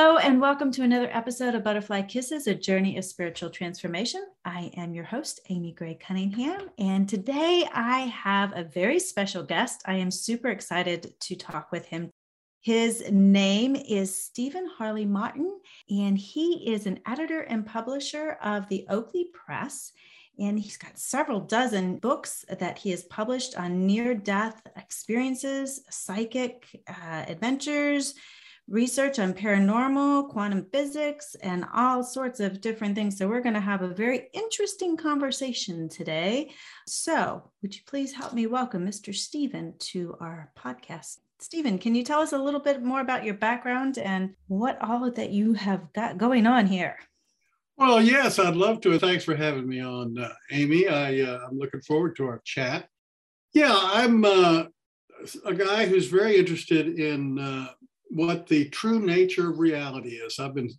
Hello, and welcome to another episode of Butterfly Kisses, a journey of spiritual transformation. I am your host, Amy Gray Cunningham, and today I have a very special guest. I am super excited to talk with him. His name is Stephen Hawley Martin, and he is an editor and publisher of the Oaklea Press. And he's got several dozen books that he has published on near death experiences, psychic uh, adventures, research on paranormal, quantum physics, and all sorts of different things. So, we're going to have a very interesting conversation today. So, would you please help me welcome Mr. Stephen to our podcast? Stephen, can you tell us a little bit more about your background and what all that you have got going on here? Well, yes, I'd love to. Thanks for having me on, uh, Amy. I, uh, I'm looking forward to our chat. Yeah, I'm uh, a guy who's very interested in uh, what the true nature of reality is. I've been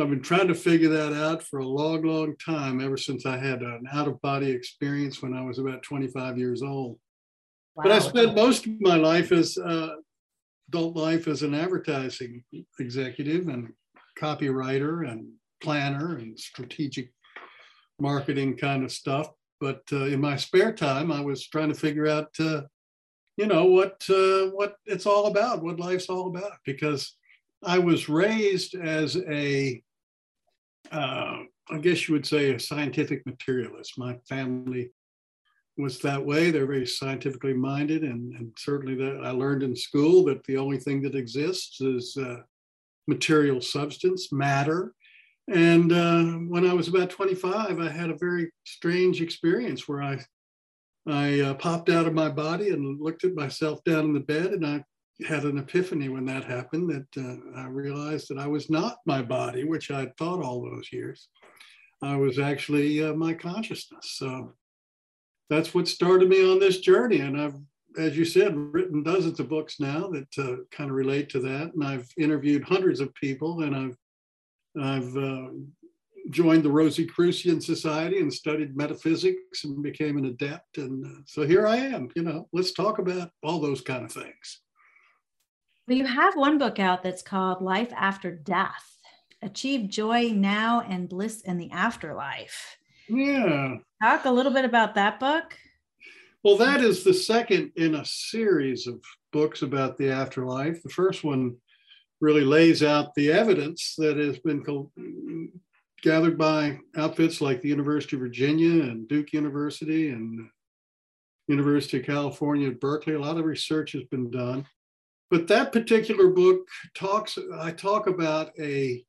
I've been trying to figure that out for a long, long time, ever since I had an out of body experience when I was about 25 years old. Wow. But I spent most of my life as uh, adult life as an advertising executive and copywriter and planner and strategic marketing kind of stuff. But uh, in my spare time, I was trying to figure out uh, you know what uh, what it's all about, what life's all about. Because I was raised as a, uh, I guess you would say, a scientific materialist. My family was that way. They're very scientifically minded, and, and certainly that I learned in school that the only thing that exists is uh, material substance, matter. And uh, when I was about 25, I had a very strange experience where I I uh, popped out of my body and looked at myself down in the bed, and I had an epiphany when that happened that uh, I realized that I was not my body, which I'd thought all those years. I was actually uh, my consciousness. So that's what started me on this journey. And I've, as you said, written dozens of books now that uh, kind of relate to that. And I've interviewed hundreds of people, and I've I've uh, joined the Rosicrucian Society and studied metaphysics and became an adept. And uh, so here I am, you know, let's talk about all those kind of things. Well, you have one book out that's called Life After Death Achieve Joy Now and Bliss in the Afterlife. Yeah. Talk a little bit about that book. Well, that is the second in a series of books about the afterlife. The first one really lays out the evidence that has been gathered by outfits like the University of Virginia and Duke University and University of California at Berkeley. A lot of research has been done. But that particular book talks, I talk about a,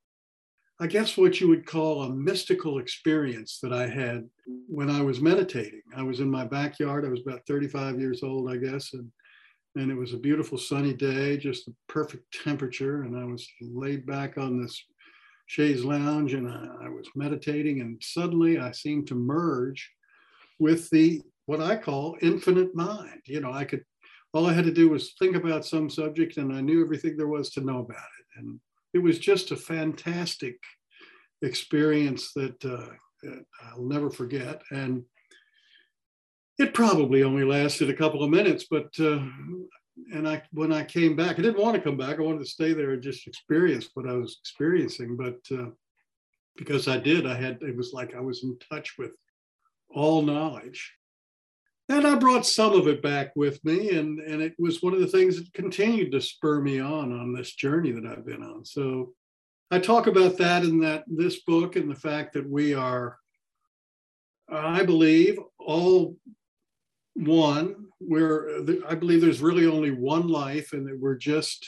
I guess what you would call a mystical experience that I had when I was meditating. I was in my backyard. I was about 35 years old, I guess. And, and it was a beautiful sunny day, just the perfect temperature. And I was laid back on this chaise lounge and I, I was meditating and suddenly I seemed to merge with the what I call infinite mind. You know, I could all I had to do was think about some subject and I knew everything there was to know about it. And it was just a fantastic experience that, uh, that I'll never forget. And it probably only lasted a couple of minutes, but uh, and I when I came back, I didn't want to come back. I wanted to stay there and just experience what I was experiencing. But uh, because I did, I had it was like I was in touch with all knowledge. And I brought some of it back with me, and, and it was one of the things that continued to spur me on on this journey that I've been on. So I talk about that in that this book and the fact that we are, I believe, all one where I believe there's really only one life, and that we're just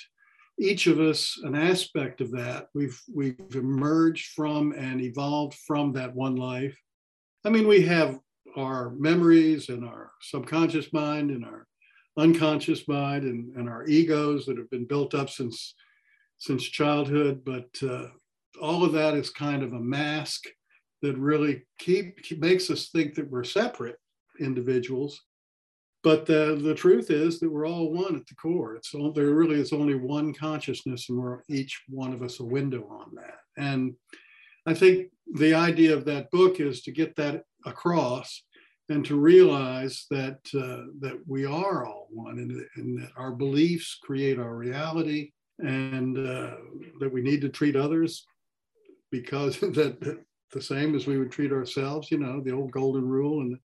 each of us an aspect of that. We've we've emerged from and evolved from that one life. I mean, we have our memories and our subconscious mind and our unconscious mind and, and our egos that have been built up since since childhood, but uh, all of that is kind of a mask that really keep, keep makes us think that we're separate individuals but the, the truth is that we're all one at the core. It's all, there really is only one consciousness, and we're each one of us a window on that. And I think the idea of that book is to get that across and to realize that uh, that we are all one, and, and, that our beliefs create our reality, and uh, that we need to treat others because that the same as we would treat ourselves, you know, the old golden rule. And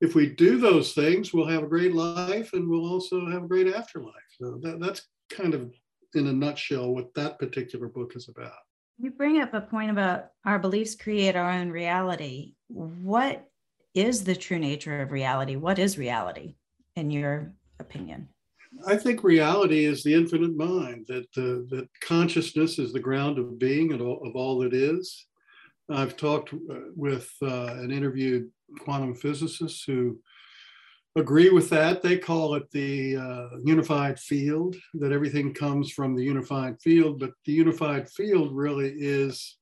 if we do those things, we'll have a great life and we'll also have a great afterlife. So that, that's kind of in a nutshell what that particular book is about. You bring up a point about our beliefs create our own reality. What is the true nature of reality? What is reality, in your opinion? I think reality is the infinite mind, that, uh, that consciousness is the ground of being and all, of all that is. I've talked uh, with uh, and interviewed quantum physicists who agree with that. They call it the uh, unified field, that everything comes from the unified field, but the unified field really is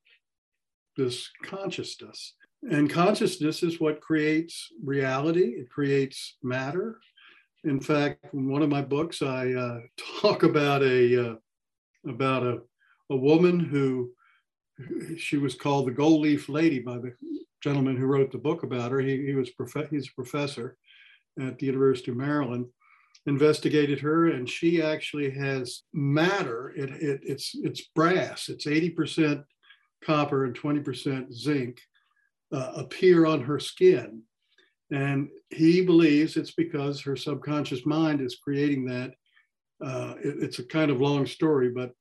this consciousness. And consciousness is what creates reality, it creates matter. In fact, in one of my books, I uh, talk about a uh, about a, a woman who she was called the gold leaf lady by the gentleman who wrote the book about her. He, he was prof- he's a professor at the University of Maryland, investigated her, and she actually has matter. It, it, it's, it's brass, it's 80% copper and 20% zinc uh, appear on her skin. And he believes it's because her subconscious mind is creating that. Uh, it, it's a kind of long story, but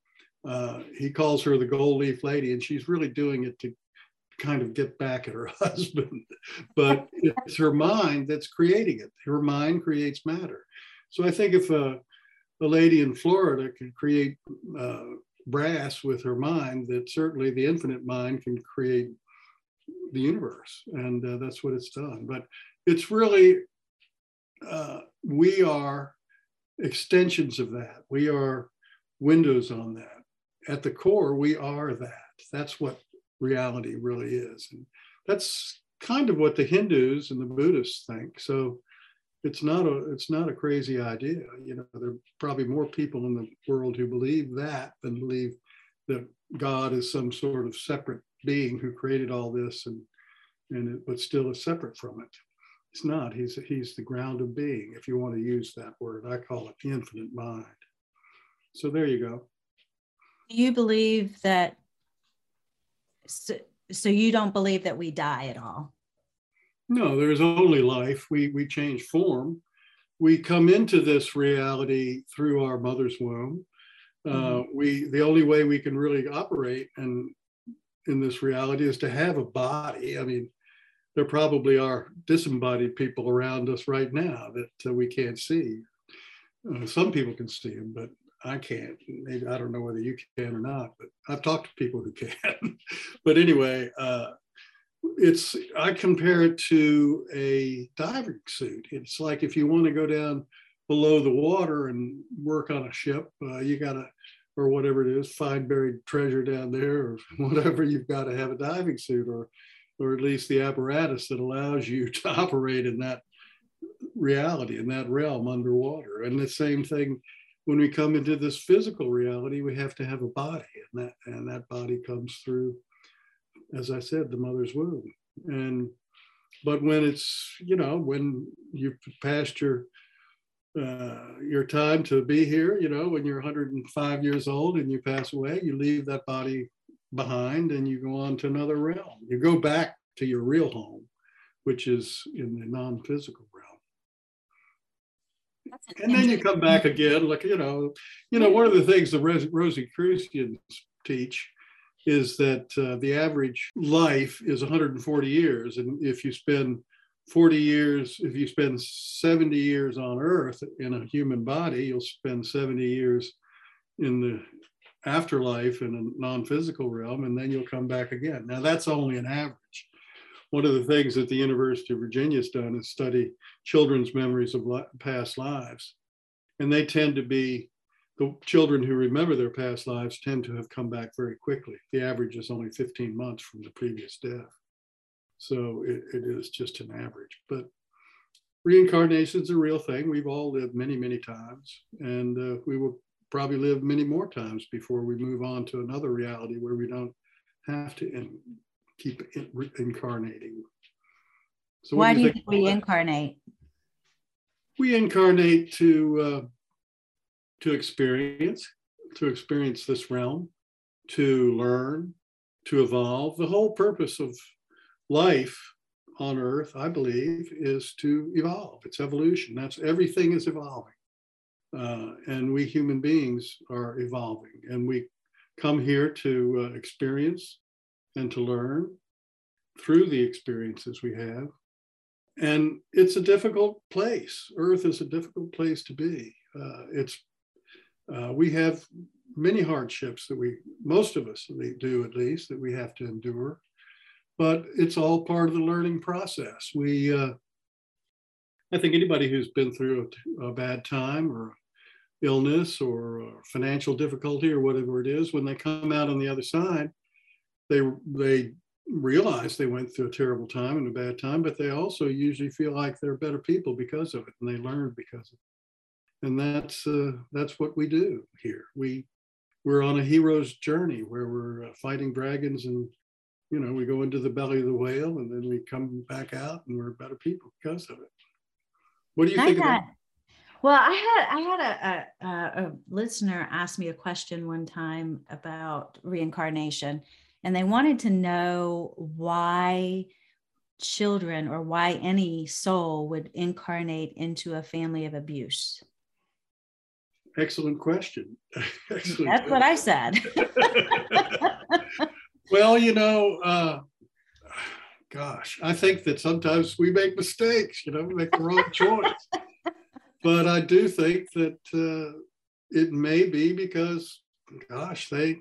uh, he calls her the gold leaf lady, and she's really doing it to kind of get back at her husband. but it's her mind that's creating it. Her mind creates matter. So I think if a, a lady in Florida can create uh, brass with her mind, that certainly the infinite mind can create the universe. And uh, that's what it's done. But it's really, uh, we are extensions of that. We are windows on that at the core, we are that. That's what reality really is. And that's kind of what the Hindus and the Buddhists think. So it's not a it's not a crazy idea. You know, there are probably more people in the world who believe that than believe that God is some sort of separate being who created all this and and it, but still is separate from it. It's not. He's he's the ground of being, if you want to use that word. I call it the infinite mind. So there you go do you believe that so, so you don't believe that we die at all? No there's only life. We we change form. We come into this reality through our mother's womb. Uh, mm-hmm. uh, we the only way we can really operate and in this reality is to have a body. I mean there probably are disembodied people around us right now that uh, we can't see. Uh, some people can see them but I can't. Maybe I don't know whether you can or not, but I've talked to people who can. but anyway, uh, it's I compare it to a diving suit. It's like if you want to go down below the water and work on a ship, uh, you got to, or whatever it is, find buried treasure down there, or whatever. You've got to have a diving suit, or or at least the apparatus that allows you to operate in that reality in that realm underwater. And the same thing when we come into this physical reality, we have to have a body, and that and that body comes through, as I said, the mother's womb. And but when it's you know when you've passed your uh, your time to be here, you know, when you're 105 years old and you pass away, you leave that body behind and you go on to another realm. You go back to your real home, which is in the non-physical and then you come back again like you know you know one of the things the rosicrucians teach is that uh, the average life is 140 years. And if you spend 40 years if you spend 70 years on earth in a human body you'll spend 70 years in the afterlife in a non-physical realm and then you'll come back again. Now that's only an average one of the things that the University of Virginia has done is study children's memories of past lives. And they tend to be, the children who remember their past lives tend to have come back very quickly. The average is only 15 months from the previous death. So it, it is just an average. But reincarnation is a real thing. We've all lived many, many times. And uh, we will probably live many more times before we move on to another reality where we don't have to in, keep incarnating. So why do you think, we incarnate? We incarnate to uh, to experience. to experience this realm, to learn, to evolve. The whole purpose of life on Earth, I believe, is to evolve. It's evolution. That's everything is evolving. Uh, and we human beings are evolving. And we come here to uh, experience and to learn through the experiences we have. And it's a difficult place. Earth is a difficult place to be. Uh, it's uh, we have many hardships that we, most of us do at least, that we have to endure. But it's all part of the learning process. We, uh, I think anybody who's been through a, a bad time or illness or financial difficulty or whatever it is, when they come out on the other side, they they realize they went through a terrible time and a bad time, but they also usually feel like they're better people because of it, and they learn because of it. And that's uh, that's what we do here. We we're on a hero's journey where we're uh, fighting dragons, and you know we go into the belly of the whale, and then we come back out, and we're better people because of it. What do you think? About- that? well, I had I had a, a, a listener ask me a question one time about reincarnation, and they wanted to know why children or why any soul would incarnate into a family of abuse. Excellent question. Excellent That's question. what I said. well, you know, uh, gosh, I think that sometimes we make mistakes, you know, we make the wrong choice but I do think that uh, it may be because, gosh, they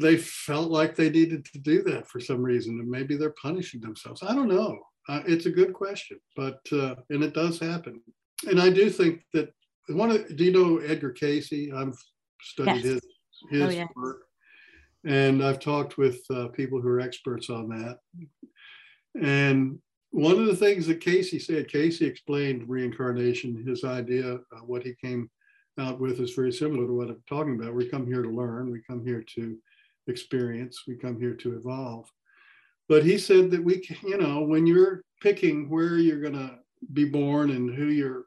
they felt like they needed to do that for some reason, and maybe they're punishing themselves. I don't know. Uh, it's a good question, but uh, and it does happen. And I do think that one of do you know Edgar Cayce? I've studied yes. his his oh, work, and I've talked with uh, people who are experts on that. And one of the things that Cayce said, Cayce explained reincarnation, his idea, uh, what he came out with is very similar to what I'm talking about. We come here to learn, we come here to experience, we come here to evolve. But he said that we, you know, when you're picking where you're going to be born and who your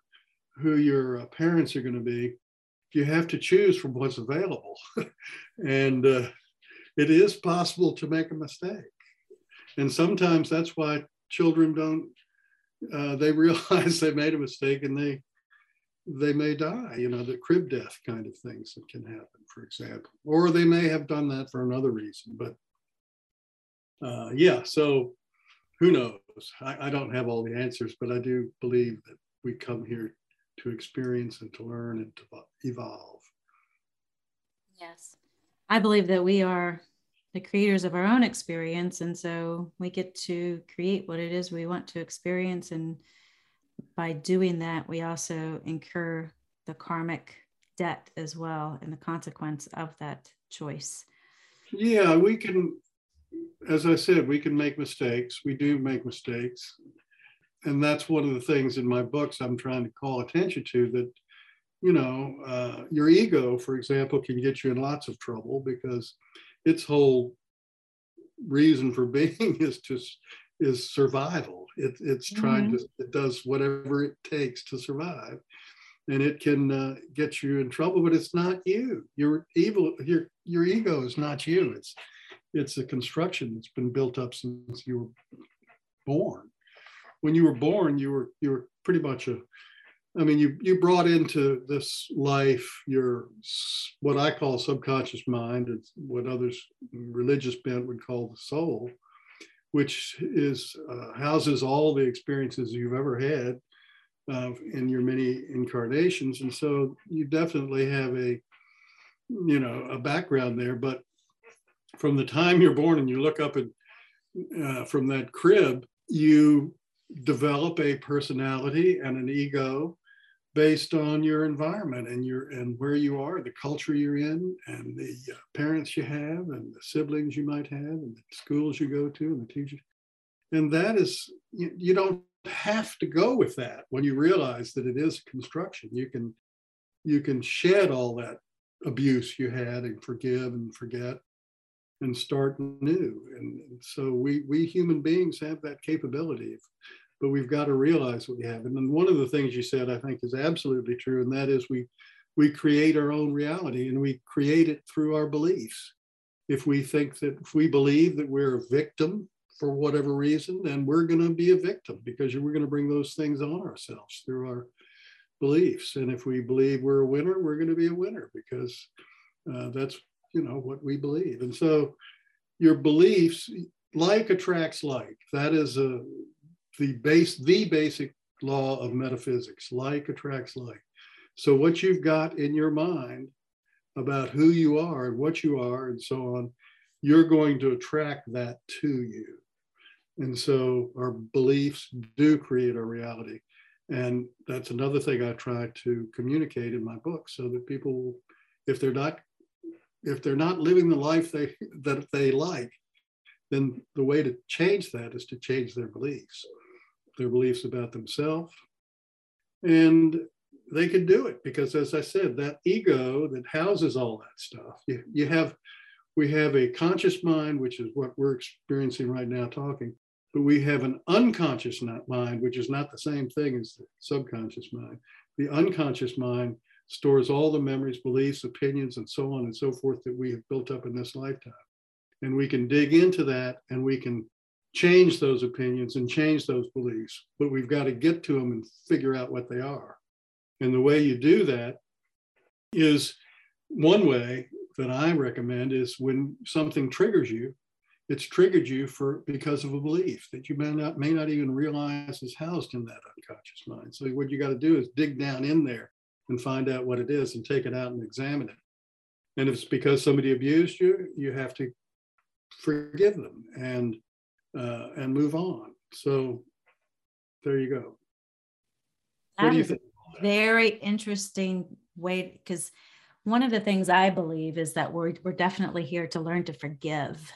who your uh, parents are going to be, you have to choose from what's available, and uh, it is possible to make a mistake. And sometimes that's why children don't uh, they realize they made a mistake and they they may die you know the crib death kind of things that can happen for example or they may have done that for another reason but uh, yeah so who knows I, I don't have all the answers but i do believe that we come here to experience and to learn and to evolve yes i believe that we are the creators of our own experience. And so we get to create what it is we want to experience. And by doing that, we also incur the karmic debt as well and the consequence of that choice. Yeah, we can, as I said, we can make mistakes. We do make mistakes. And that's one of the things in my books I'm trying to call attention to that, you know, uh, your ego, for example, can get you in lots of trouble because its whole reason for being is just is survival. It, it's trying mm-hmm. to it does whatever it takes to survive, and it can uh, get you in trouble. But it's not you. Your evil. Your your ego is not you. It's it's a construction that's been built up since you were born. When you were born, you were you were pretty much a I mean, you you brought into this life your what I call subconscious mind, it's what others religious bent would call the soul, which is uh, houses all the experiences you've ever had uh, in your many incarnations, and so you definitely have a you know a background there. But from the time you're born and you look up and uh, from that crib, you develop a personality and an ego based on your environment and your and where you are the culture you're in and the uh, parents you have and the siblings you might have and the schools you go to and the teachers. And that is you, you don't have to go with that when you realize that it is construction. You can you can shed all that abuse you had and forgive and forget and start new. And, and so we we human beings have that capability but we've got to realize what we have. And then one of the things you said, I think, is absolutely true, and that is we we create our own reality and we create it through our beliefs. If we think that if we believe that we're a victim for whatever reason, then we're going to be a victim because we're going to bring those things on ourselves through our beliefs. And if we believe we're a winner, we're going to be a winner because uh, that's you know what we believe. And so your beliefs, like attracts like. That is a the base the basic law of metaphysics. Like attracts like. So what you've got in your mind about who you are and what you are and so on, you're going to attract that to you. And so our beliefs do create our reality. And that's another thing I try to communicate in my book so that people, if they're not, if they're not living the life they that they like, then the way to change that is to change their beliefs, their beliefs about themselves. And they can do it because as I said, that ego that houses all that stuff, you, you have we have a conscious mind, which is what we're experiencing right now talking, but we have an unconscious mind, which is not the same thing as the subconscious mind. The unconscious mind stores all the memories, beliefs, opinions, and so on and so forth that we have built up in this lifetime. And we can dig into that and we can change those opinions and change those beliefs, but we've got to get to them and figure out what they are. And the way you do that is one way that I recommend is when something triggers you, it's triggered you for because of a belief that you may not may not even realize is housed in that unconscious mind. So what you got to do is dig down in there and find out what it is and take it out and examine it. And if it's because somebody abused you, you have to forgive them and uh, and move on. So there you go. That what you think? Very interesting way because one of the things I believe is that we're we're definitely here to learn to forgive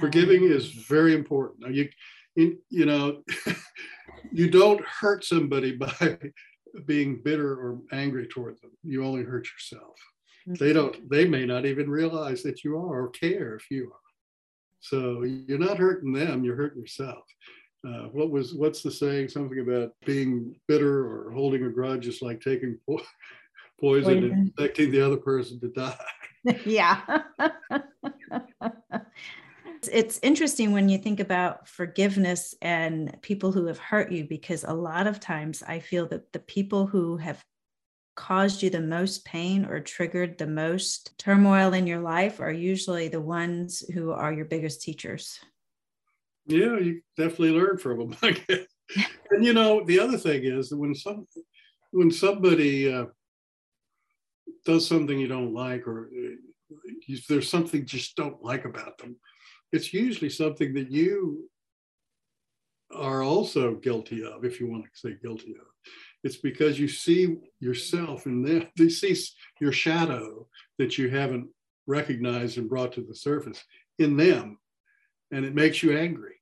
Forgiving um, is very important. Now you, you, you know, you don't hurt somebody by being bitter or angry toward them. You only hurt yourself. Mm-hmm. They don't. They may not even realize that you are or care if you are. So you're not hurting them. You're hurting yourself. Uh, what was what's the saying? Something about being bitter or holding a grudge is like taking po- poison, poison and expecting the other person to die. yeah. it's interesting when you think about forgiveness and people who have hurt you because a lot of times I feel that the people who have caused you the most pain or triggered the most turmoil in your life are usually the ones who are your biggest teachers. Yeah, you definitely learn from them. and you know, the other thing is that when some when somebody uh, does something you don't like or uh, there's something you just don't like about them, it's usually something that you are also guilty of, if you want to say guilty of. It's because you see yourself in them, you see your shadow that you haven't recognized and brought to the surface in them, and it makes you angry.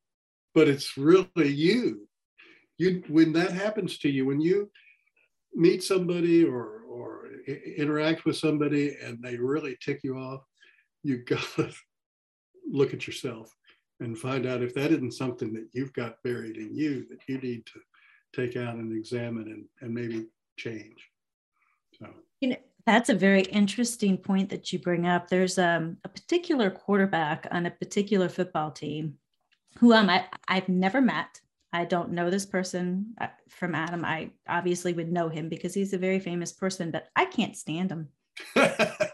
But it's really you. You when that happens to you, when you meet somebody or or interact with somebody and they really tick you off, you gotta look at yourself and find out if that isn't something that you've got buried in you that you need to take out and examine and, and maybe change. So you know that's a very interesting point that you bring up. There's um, a particular quarterback on a particular football team who um, I, I've never met. I don't know this person uh, from Adam. I obviously would know him because he's a very famous person, but I can't stand him.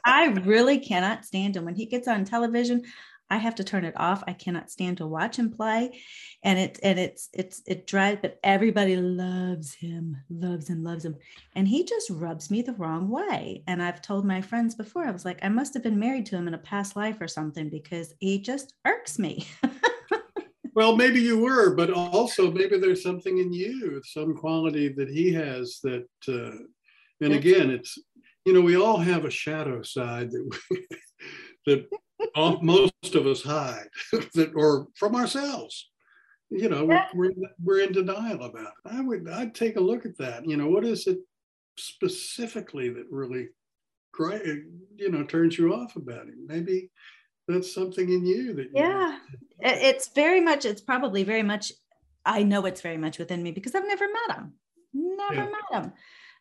I really cannot stand him. When he gets on television, I have to turn it off. I cannot stand to watch him play. And it and it's it's it drives, but everybody loves him, loves and loves him. And he just rubs me the wrong way. And I've told my friends before, I was like, I must have been married to him in a past life or something because he just irks me. well, maybe you were, but also maybe there's something in you, some quality that he has that uh, and again, it's you know, we all have a shadow side that we, that most of us hide that, or from ourselves. You know, yeah. we're, we're in denial about it. I would, I'd take a look at that. You know, what is it specifically that really, uh, you know, turns you off about it? Maybe that's something in you that. Yeah, it's very much. It's probably very much. I know it's very much within me because I've never met him. Never yeah. met him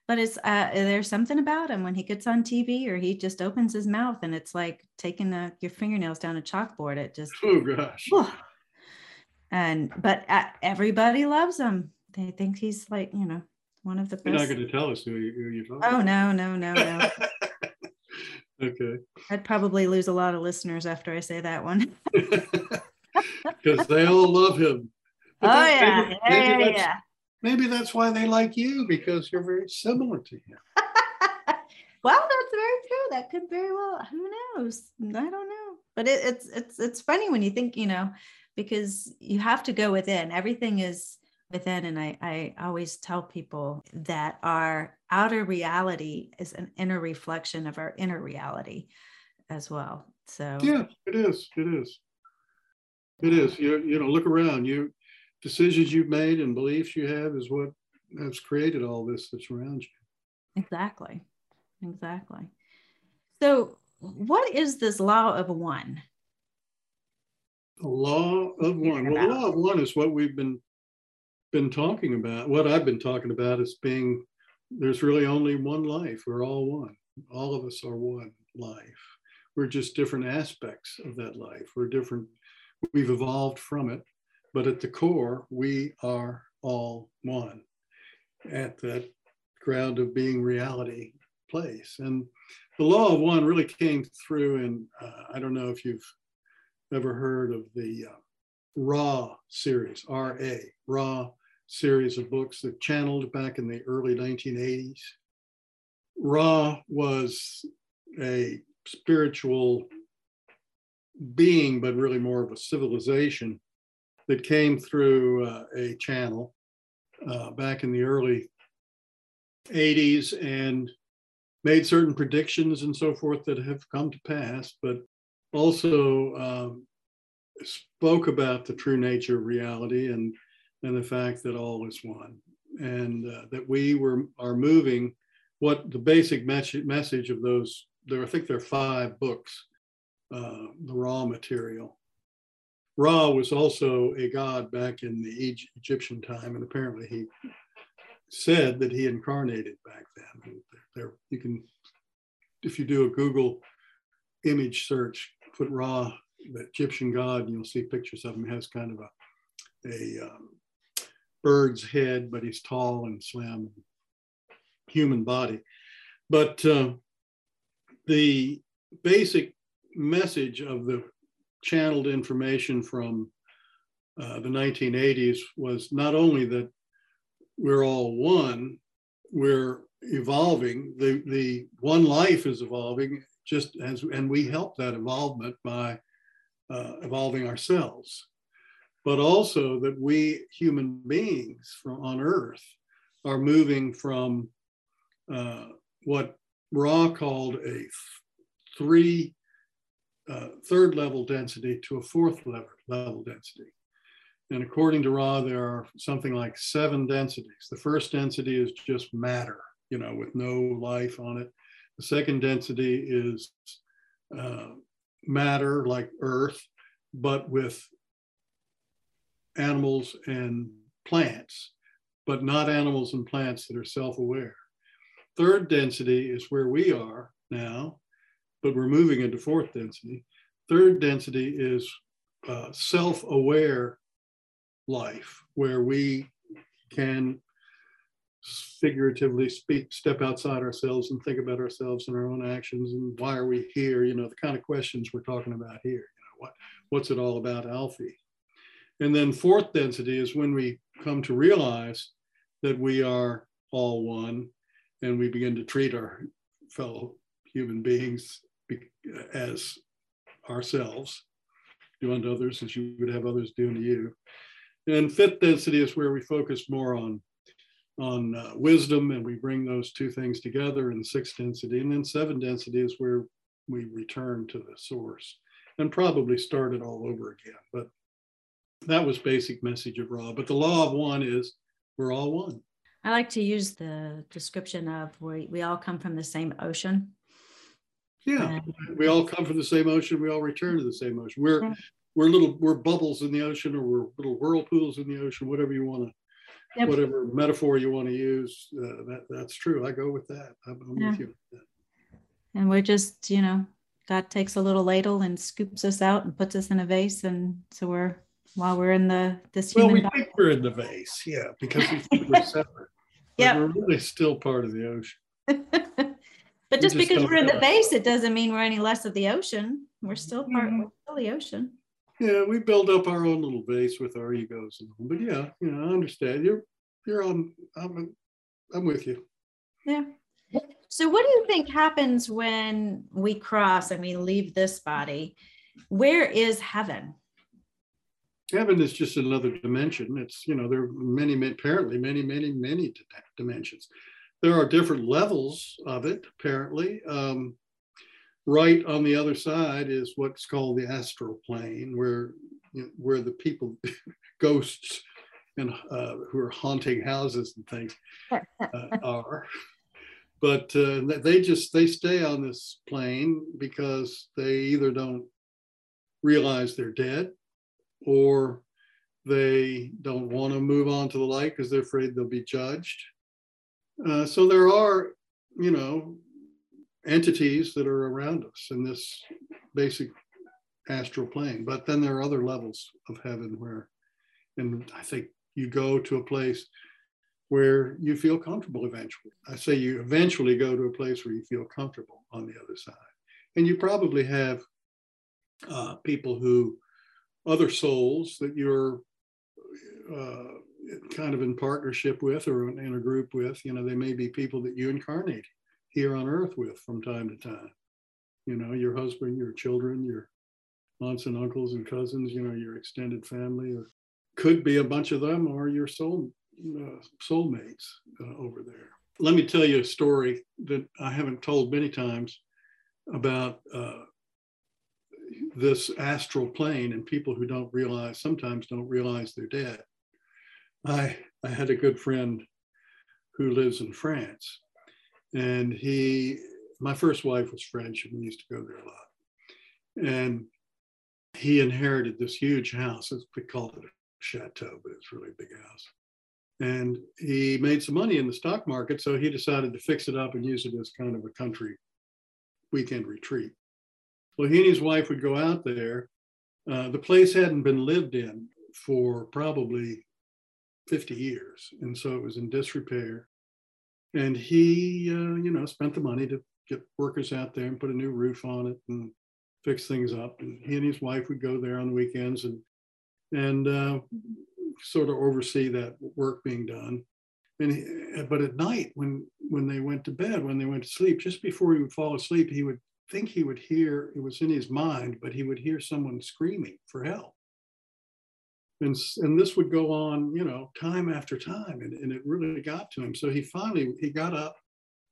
but it's uh, there's something about him when he gets on TV or he just opens his mouth and it's like taking a, your fingernails down a chalkboard. It just oh gosh. And but uh, everybody loves him. They think he's like you know one of the best. You're not going to tell us who, you, who you're talking. Oh no no no no. okay. I'd probably lose a lot of listeners after I say that one. Because they all love him. But oh yeah, yeah, yeah, yeah. Maybe that's why they like you because you're very similar to him. well, that's very true. That could very well. Who knows? I don't know. But it, it's it's it's funny when you think, you know, because you have to go within. Everything is within, and I I always tell people that our outer reality is an inner reflection of our inner reality as well. So yeah, it is. It is. It is. You you know, look around. You decisions you've made and beliefs you have is what has created all this that's around you. Exactly. Exactly. So, what is this law of one? The law of one. Well, the law of one is what we've been been talking about. What I've been talking about is being there's really only one life. We're all one. All of us are one life. We're just different aspects of that life. We're different. We've evolved from it but at the core, we are all one at that ground of being reality place. And the law of one really came through in, uh, I don't know if you've ever heard of the uh, Ra series, R-A, Ra series of books that channeled back in the early 1980s. Ra was a spiritual being, but really more of a civilization that came through uh, a channel uh, back in the early 80s and made certain predictions and so forth that have come to pass, but also um, spoke about the true nature of reality and, and the fact that all is one and uh, that we were are moving what the basic message of those there i think there are five books uh, the Ra Material Ra was also a god back in the Egyptian time, and apparently he said that he incarnated back then. There, you can, if you do a Google image search, put Ra, the Egyptian god, and you'll see pictures of him. He has kind of a, a um, bird's head, but he's tall and slim, human body. But uh, the basic message of the channeled information from uh, the 1980s was not only that we're all one, we're evolving. The, the one life is evolving just as, and we help that evolvement by uh, evolving ourselves. But also that we human beings from on Earth are moving from uh, what Ra called a three uh, third level density to a fourth level, level density. And according to Ra, there are something like seven densities. The first density is just matter, you know, with no life on it. The second density is uh, matter like Earth, but with animals and plants, but not animals and plants that are self aware. Third density is where we are now, but we're moving into fourth density. Third density is uh, self aware life, where we can figuratively speak, step outside ourselves and think about ourselves and our own actions and why are we here? You know, the kind of questions we're talking about here. You know, what, what's it all about, Alfie? And then fourth density is when we come to realize that we are all one and we begin to treat our fellow human beings as ourselves, do unto others as you would have others do unto you. And fifth density is where we focus more on, on uh, wisdom and we bring those two things together in sixth density. And then seven density is where we return to the source and probably start it all over again. But that was basic message of Ra. But the law of one is we're all one. I like to use the description of we, we all come from the same ocean. Yeah, we all come from the same ocean. We all return to the same ocean. We're we're little we're bubbles in the ocean, or we're little whirlpools in the ocean, whatever you want to yep. whatever metaphor you want to use, uh, that that's true. I go with that. I'm, I'm yeah. with you. And we're just, you know, God takes a little ladle and scoops us out and puts us in a vase, and so we're while we're in the this. Well, we think we're in the vase, yeah, because we think we're separate. yeah, we're really still part of the ocean. but just, just because we're in the base, it doesn't mean we're any less of the ocean. We're still part mm-hmm. of the ocean. Yeah, we build up our own little base with our egos, and all. but yeah, you know, I understand. You're you're on. I'm I'm with you. Yeah. So, what do you think happens when we cross and we leave this body? Where is heaven? Heaven is just another dimension. It's, you know, there are many, many, apparently many, many, many dimensions. There are different levels of it, apparently. Um, right on the other side is what's called the astral plane, where, you know, where the people, ghosts, and uh, who are haunting houses and things uh, are but uh, they just they stay on this plane because they either don't realize they're dead or they don't want to move on to the light because they're afraid they'll be judged uh, so there are you know entities that are around us in this basic astral plane but then there are other levels of heaven where and i think you go to a place where you feel comfortable eventually. I say you eventually go to a place where you feel comfortable on the other side. And you probably have uh, people who, other souls that you're uh, kind of in partnership with or in a group with, you know, they may be people that you incarnate here on earth with from time to time. You know, your husband, your children, your aunts and uncles and cousins, you know, your extended family, or could be a bunch of them or your soul uh, soulmates uh, over there. Let me tell you a story that I haven't told many times about uh, this astral plane and people who don't realize, sometimes don't realize they're dead. I, I had a good friend who lives in France, and he, my first wife was French, and we used to go there a lot. And he inherited this huge house. We called it a chateau, but it's really a big house and he made some money in the stock market. So he decided to fix it up and use it as kind of a country weekend retreat. Well, he and his wife would go out there. Uh, the place hadn't been lived in for probably 50 years. And so it was in disrepair. And he, uh, you know, spent the money to get workers out there and put a new roof on it and fix things up. And he and his wife would go there on the weekends and and uh, sort of oversee that work being done. And he, but at night, when when they went to bed, when they went to sleep, just before he would fall asleep, he would think he would hear. It was in his mind, but he would hear someone screaming for help. And, and this would go on, you know, time after time, and, and it really got to him. So he finally he got up,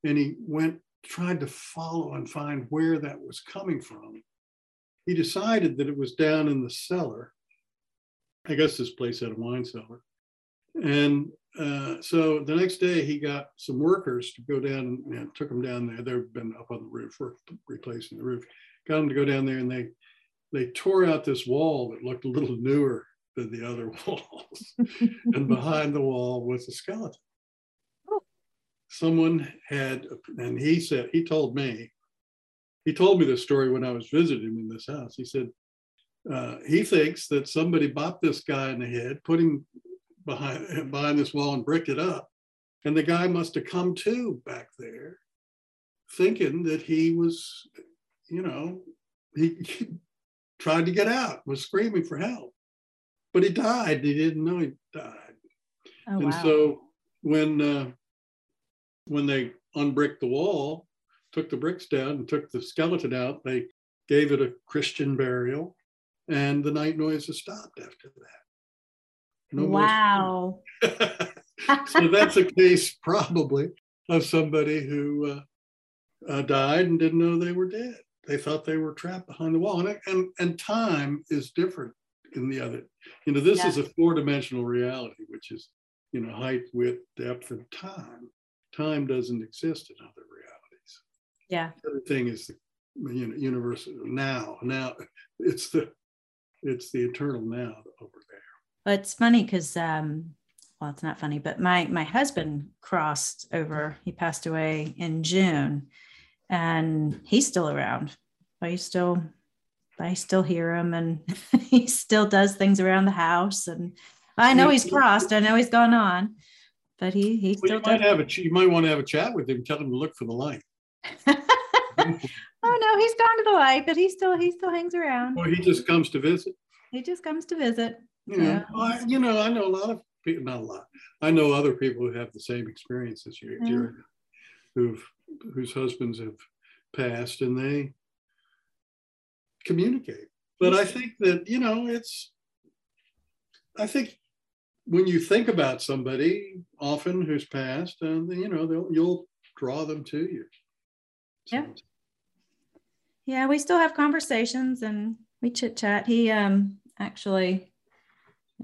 and he went tried to follow and find where that was coming from. He decided that it was down in the cellar I guess this place had a wine cellar. And uh, so the next day he got some workers to go down and took them down there. They've been up on the roof, replacing the roof. Got them to go down there and they they tore out this wall that looked a little newer than the other walls. and behind the wall was a skeleton. Oh. Someone had, and he said, he told me, he told me this story when I was visiting him in this house. He said, uh, he thinks that somebody bopped this guy in the head, put him behind behind this wall and bricked it up, and the guy must have come to back there, thinking that he was, you know, he, he tried to get out, was screaming for help, but he died. He didn't know he died, oh, and wow. so when uh, when they unbricked the wall, took the bricks down and took the skeleton out, they gave it a Christian burial and the night noises stopped after that. No wow. so that's a case probably of somebody who uh, uh, died and didn't know they were dead. They thought they were trapped behind the wall. And, and, and time is different in the other. You know, this yeah. is a four dimensional reality, which is, you know, height, width, depth, and time. Time doesn't exist in other realities. Yeah. The other thing is the you know, universal now. Now it's the it's the eternal now over there. Well, it's funny because um, well, it's not funny, but my my husband crossed over. He passed away in June, and he's still around. I still I still hear him, and he still does things around the house. And I know he's crossed. I know he's gone on, but he he well, still you might have a you might want to have a chat with him. Tell him to look for the light. oh no, he's gone to the light, but he still he still hangs around. Well, he just comes to visit. He just comes to visit. Yeah, know, I, you know, I know a lot of people, not a lot. I know other people who have the same experience as you, mm. yeah. who've whose husbands have passed, and they communicate. But I think that you know, it's. I think when you think about somebody often who's passed, and you know, you'll draw them to you. So. Yeah. Yeah, we still have conversations and we chit chat. He um actually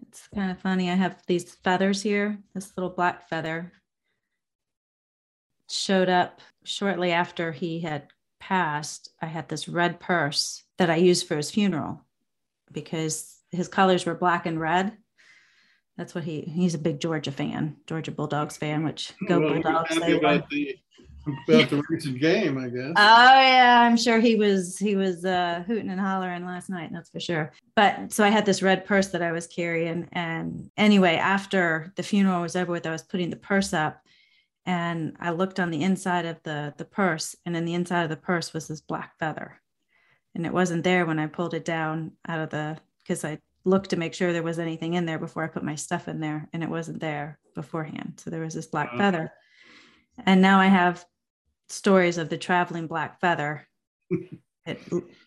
it's kind of funny. I have these feathers here. This little black feather showed up shortly after he had passed. I had this red purse that I used for his funeral because his colors were black and red. That's what he he's a big Georgia fan, Georgia Bulldogs fan, which go well, Bulldogs. They about the about the recent game, I guess. Oh yeah, I'm sure he was he was uh, hooting and hollering last night. That's for sure. But so I had this red purse that I was carrying, and anyway, after the funeral was over with, I was putting the purse up, and I looked on the inside of the the purse, and in the inside of the purse was this black feather, and it wasn't there when I pulled it down out of the because I looked to make sure there was anything in there before I put my stuff in there, and it wasn't there beforehand. So there was this black oh. feather. And now I have stories of the traveling black feather. it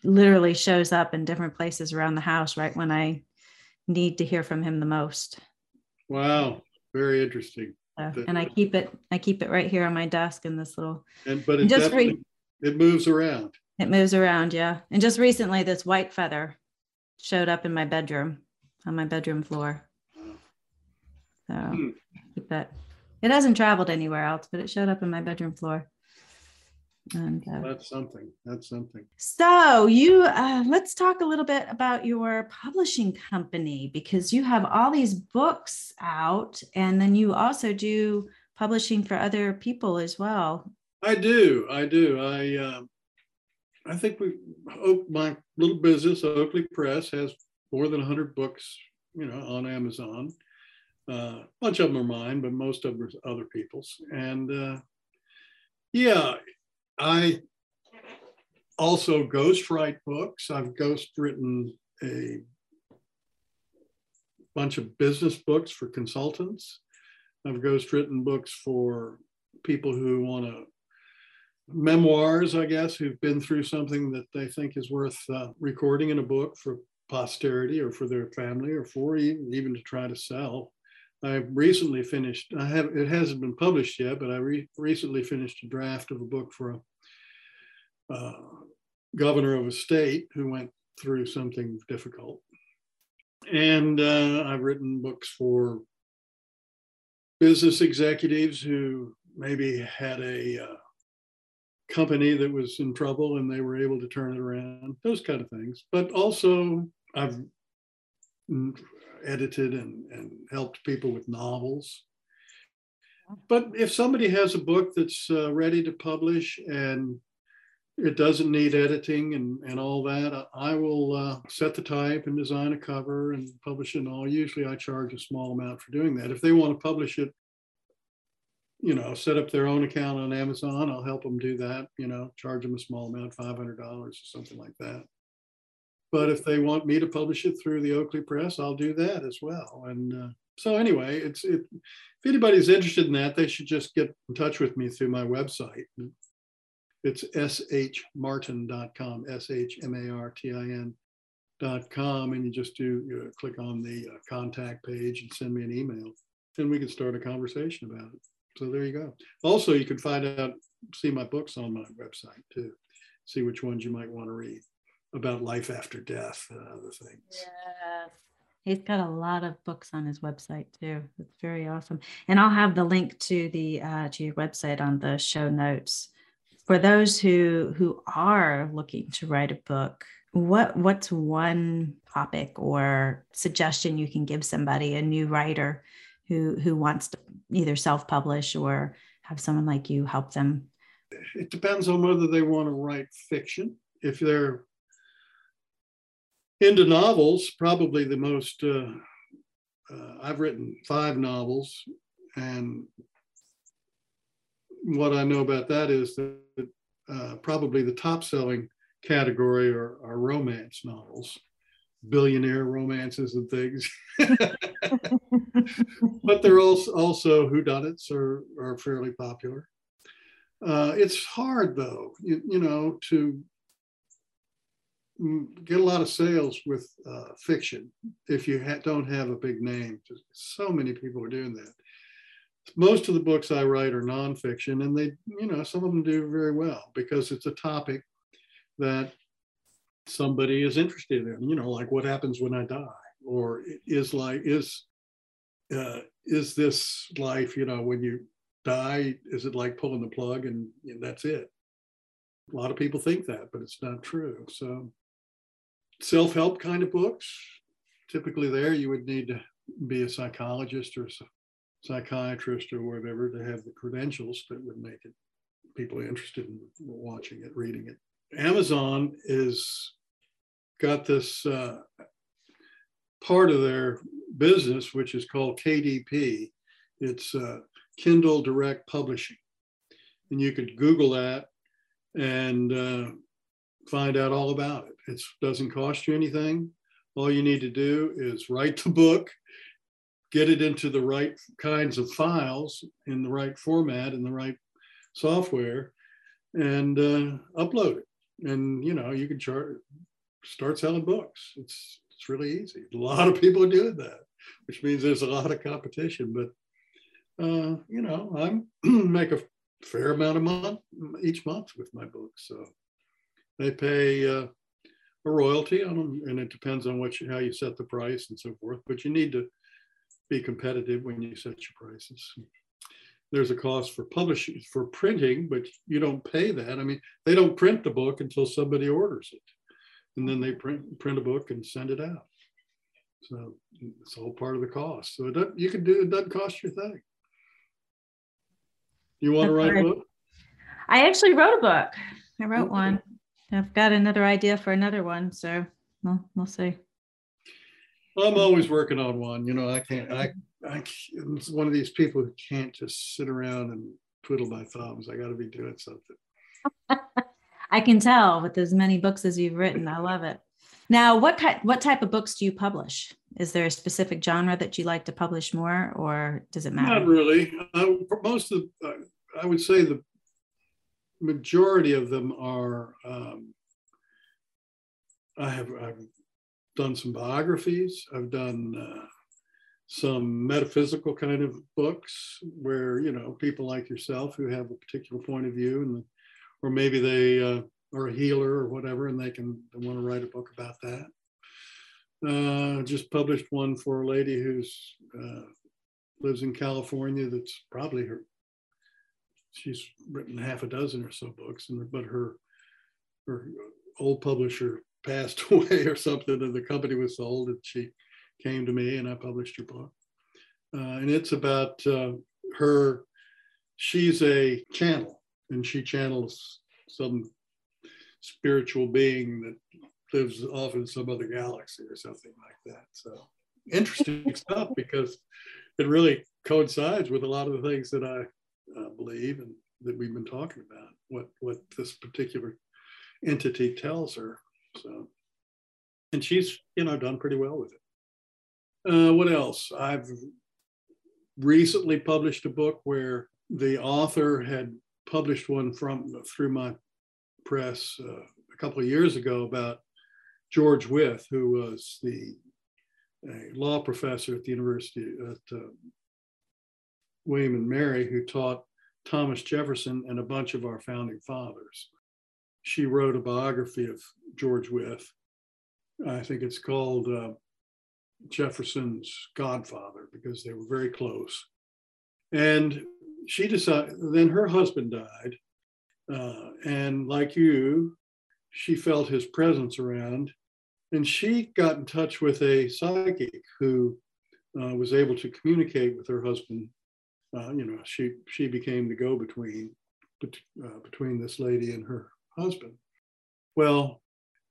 literally shows up in different places around the house right when I need to hear from him the most. Wow, very interesting. So, and I keep it I keep it right here on my desk in this little and but it just re- it moves around. It moves around, yeah. And just recently this white feather showed up in my bedroom on my bedroom floor. So keep that. It hasn't traveled anywhere else, but it showed up in my bedroom floor. And uh, that's something. That's something. So you, uh, let's talk a little bit about your publishing company because you have all these books out, and then you also do publishing for other people as well. I do. I do. I. Uh, I think we. My little business, Oaklea Press, has more than 100 books. You know, on Amazon. Uh, a bunch of them are mine, but most of them are other people's. And uh, yeah, I also ghostwrite books. I've ghost written a bunch of business books for consultants. I've ghost written books for people who want to memoirs, I guess, who've been through something that they think is worth uh, recording in a book for posterity or for their family or for even, even to try to sell. I recently finished, I have, it hasn't been published yet, but I re- recently finished a draft of a book for a uh, governor of a state who went through something difficult. And uh, I've written books for business executives who maybe had a uh, company that was in trouble and they were able to turn it around, those kind of things. But also, I've edited and, and helped people with novels. But if somebody has a book that's uh, ready to publish and it doesn't need editing and, and all that, I will uh, set the type and design a cover and publish it and all. Usually I charge a small amount for doing that. If they want to publish it, you know, set up their own account on Amazon, I'll help them do that, you know, charge them a small amount, $500 or something like that. But if they want me to publish it through the Oaklea Press, I'll do that as well. And uh, so anyway, it's it, if anybody's interested in that, they should just get in touch with me through my website. It's shmartin.com, S-H-M-A-R-T-I-N.com. And you just do you know, click on the uh, contact page and send me an email. And we can start a conversation about it. So there you go. Also, you can find out, see my books on my website too. See which ones you might want to read about life after death and other things. Yeah. He's got a lot of books on his website too. It's very awesome. And I'll have the link to the uh, to your website on the show notes. For those who who are looking to write a book, what what's one topic or suggestion you can give somebody, a new writer who who wants to either self-publish or have someone like you help them? It depends on whether they want to write fiction. If they're into novels, probably the most. Uh, uh, I've written five novels, and what I know about that is that uh, probably the top-selling category are, are romance novels, billionaire romances and things. but they're also also whodunits are are fairly popular. Uh, it's hard though, you, you know, to get a lot of sales with uh, fiction if you ha- don't have a big name. So many people are doing that. Most of the books I write are nonfiction, and they, you know, some of them do very well because it's a topic that somebody is interested in. You know, like what happens when I die, or is like is uh, is this life? You know, when you die, is it like pulling the plug and, and that's it? A lot of people think that, but it's not true. So self-help kind of books typically there you would need to be a psychologist or a psychiatrist or whatever to have the credentials that would make it people interested in watching it reading it amazon is got this uh, part of their business which is called kdp it's uh, kindle direct publishing and you could google that and uh, find out all about it. It doesn't cost you anything. All you need to do is write the book, get it into the right kinds of files in the right format in the right software, and uh, upload it. And you know you can chart, start selling books. It's it's really easy. A lot of people are doing that, which means there's a lot of competition. But uh, you know I'm make a fair amount of month each month with my books, so they pay uh, a royalty on them, and it depends on what you, how you set the price and so forth. But you need to be competitive when you set your prices. There's a cost for publishing, for printing, but you don't pay that. I mean, they don't print the book until somebody orders it, and then they print print a book and send it out. So it's all part of the cost. So it you can do it doesn't cost you a thing. You want to write a book? I actually wrote a book. I wrote okay. one. I've got another idea for another one, so we'll we'll see. Well, I'm always working on one. You know, I can't. I I am one of these people who can't just sit around and twiddle my thumbs. I got to be doing something. I can tell with as many books as you've written. I love it. Now, what kind, what type of books do you publish? Is there a specific genre that you like to publish more, or does it matter? Not really. Uh, most of, uh, I would say the majority of them are um, I have I've done some biographies. I've done uh, some metaphysical kind of books where you know people like yourself who have a particular point of view and or maybe they uh, are a healer or whatever and they can they want to write a book about that. Uh, just published one for a lady who's uh, lives in California. That's probably her she's written half a dozen or so books, and but her her old publisher passed away or something, and the company was sold, and she came to me, and I published her book, uh, and it's about uh, her. She's a channel, and she channels some spiritual being that lives off in some other galaxy or something like that. So interesting stuff because it really coincides with a lot of the things that I uh, believe and that we've been talking about what what this particular entity tells her so. And she's you know done pretty well with it. Uh, what else? I've recently published a book where the author had published one from through my press uh, a couple of years ago about george wythe who was the law professor at the university at uh, William and Mary, who taught Thomas Jefferson and a bunch of our founding fathers. She wrote a biography of George Wythe. I think it's called uh, Jefferson's Godfather because they were very close. And she decided, then her husband died. Uh, and like you, she felt his presence around. And she got in touch with a psychic who uh, was able to communicate with her husband. Uh, you know, she she became the go-between uh, between this lady and her husband. Well,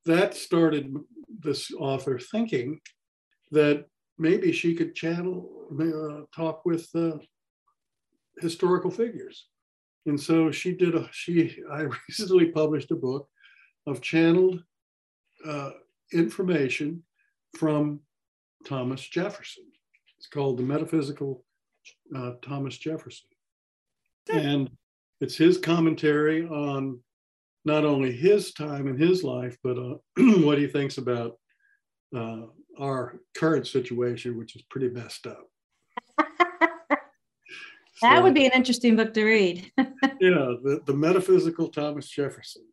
that started this author thinking that maybe she could channel uh, talk with uh, historical figures. And so she did a she i recently published a book of channeled uh, information from thomas jefferson. It's called the metaphysical uh, thomas jefferson. And it's his commentary on not only his time in his life but uh, what he thinks about uh, our current situation which is pretty messed up that so, would be an interesting book to read. yeah, the, the Metaphysical Thomas Jefferson.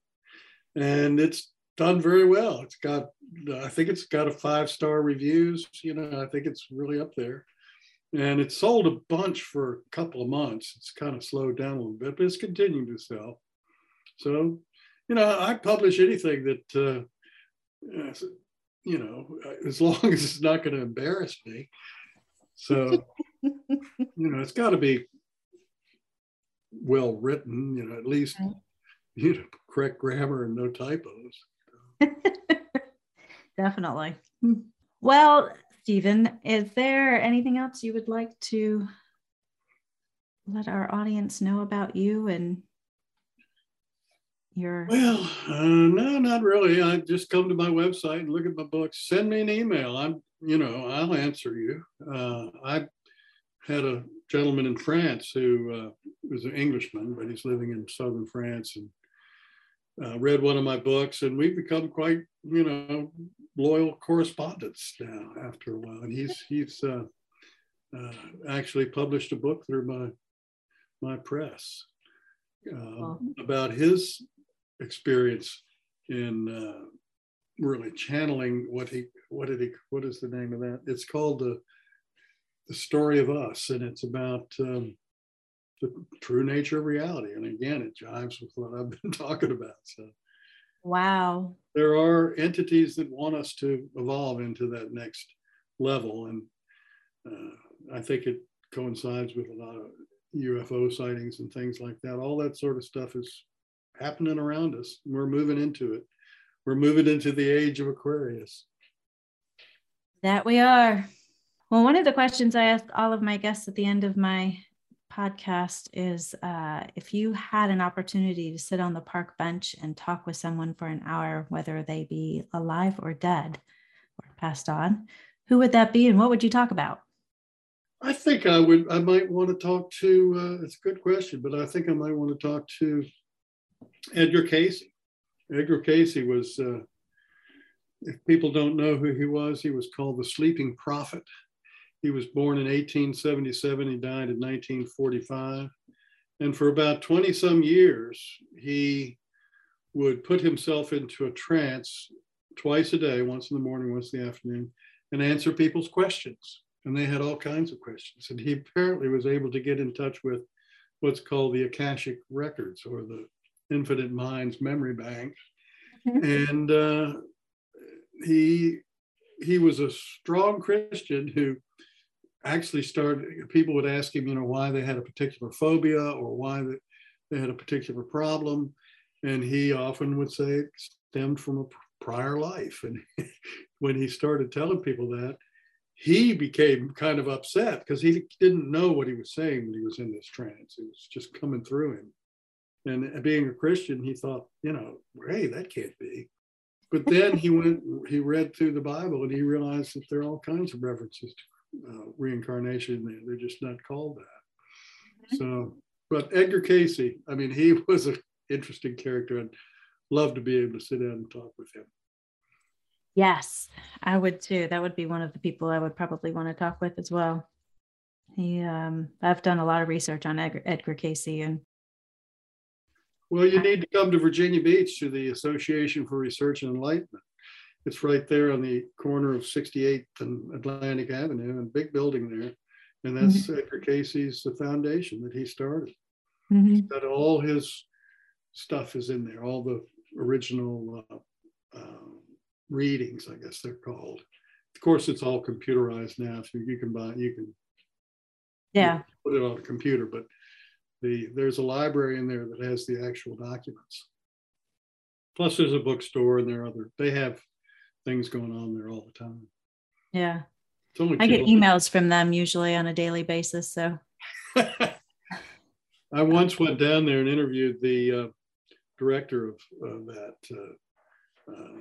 And it's done very well. It's got, I think it's got a five star reviews. You know, I think it's really up there. And it sold a bunch for a couple of months. It's kind of slowed down a little bit, but it's continuing to sell. So, you know, I publish anything that, uh, you know, as long as it's not going to embarrass me. So, you know, it's got to be well written, you know, at least you know, correct grammar and no typos. Definitely. Well, Stephen, is there anything else you would like to let our audience know about you and your? Well, uh, no, not really. I just come to my website and look at my books. Send me an email. I'm, you know, I'll answer you. Uh, I had a gentleman in France who uh, was an Englishman, but he's living in southern France and uh, read one of my books, and we've become quite, you know, loyal correspondents now after a while. And he's he's uh, uh actually published a book through my my press uh, about his experience in uh, really channeling what he what did he what is the name of that? It's called the the story of us, and it's about um, the true nature of reality. And again, it jives with what I've been talking about. So, wow, there are entities that want us to evolve into that next level, and uh, I think it coincides with a lot of UFO sightings and things like that. All that sort of stuff is happening around us. We're moving into it. We're moving into the age of Aquarius. That we are. Well, one of the questions I ask all of my guests at the end of my podcast is uh, if you had an opportunity to sit on the park bench and talk with someone for an hour, whether they be alive or dead or passed on, who would that be and what would you talk about? I think I would, I might want to talk to, uh, it's a good question, but I think I might want to talk to Edgar Cayce. Edgar Cayce was, uh, if people don't know who he was, he was called the sleeping prophet. He was born in 1877. He died in 1945. And for about 20 some years, he would put himself into a trance twice a day, once in the morning, once in the afternoon, and answer people's questions. And they had all kinds of questions. And he apparently was able to get in touch with what's called the Akashic Records or the Infinite Minds Memory Bank. Mm-hmm. And uh, he he was a strong Christian who actually started, people would ask him, you know, why they had a particular phobia or why they had a particular problem. And he often would say it stemmed from a prior life. And when he started telling people that, he became kind of upset because he didn't know what he was saying when he was in this trance. It was just coming through him. And uh, being a Christian, he thought, you know, hey, that can't be. But then he went, he read through the Bible and he realized that there are all kinds of references to uh, reincarnation. They're just not called that. Mm-hmm. So, but Edgar Cayce, I mean, he was an interesting character and love to be able to sit down and talk with him. Yes, I would too. That would be one of the people I would probably want to talk with as well. He, um, I've done a lot of research on Edgar, Edgar Cayce and. Well, you need to come to Virginia Beach to the Association for Research and Enlightenment. It's right there on the corner of 68th and Atlantic Avenue, and big building there. And that's mm-hmm. Edgar Cayce's the foundation that he started. Mm-hmm. That all his stuff is in there, all the original uh, uh, readings, I guess they're called, Of course, it's all computerized now, so you can buy, you can yeah put it on a computer, but the there's a library in there that has the actual documents. Plus, there's a bookstore and there are other. They have things going on there all the time. Yeah. I get emails from them usually on a daily basis. So I once went down there and interviewed the uh, director of uh, that uh, uh,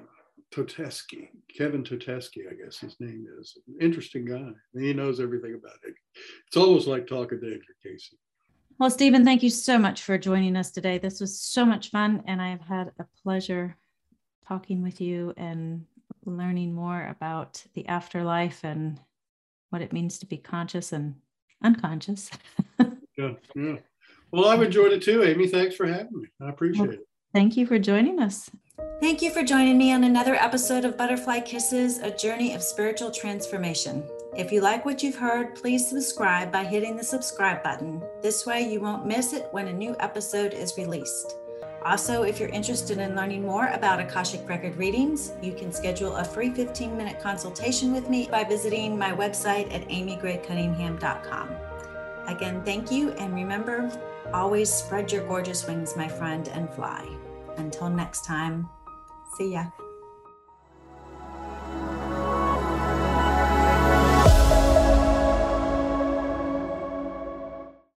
Todeschi, Kevin Todeschi, I guess his name is. Interesting guy. He knows everything about it. It's almost like talking to Edgar Cayce. Well, Stephen, thank you so much for joining us today. This was so much fun, and I've had a pleasure talking with you and learning more about the afterlife and what it means to be conscious and unconscious. yeah, yeah. Well, I've enjoyed it too, Amy. Thanks for having me. I appreciate well, it. Thank you for joining us. Thank you for joining me on another episode of Butterfly Kisses, a journey of spiritual transformation. If you like what you've heard, please subscribe by hitting the subscribe button. This way, you won't miss it when a new episode is released. Also, if you're interested in learning more about Akashic Record readings, you can schedule a free 15 minute consultation with me by visiting my website at amygraycunningham.com. Again, thank you, and remember always spread your gorgeous wings, my friend, and fly. Until next time, see ya.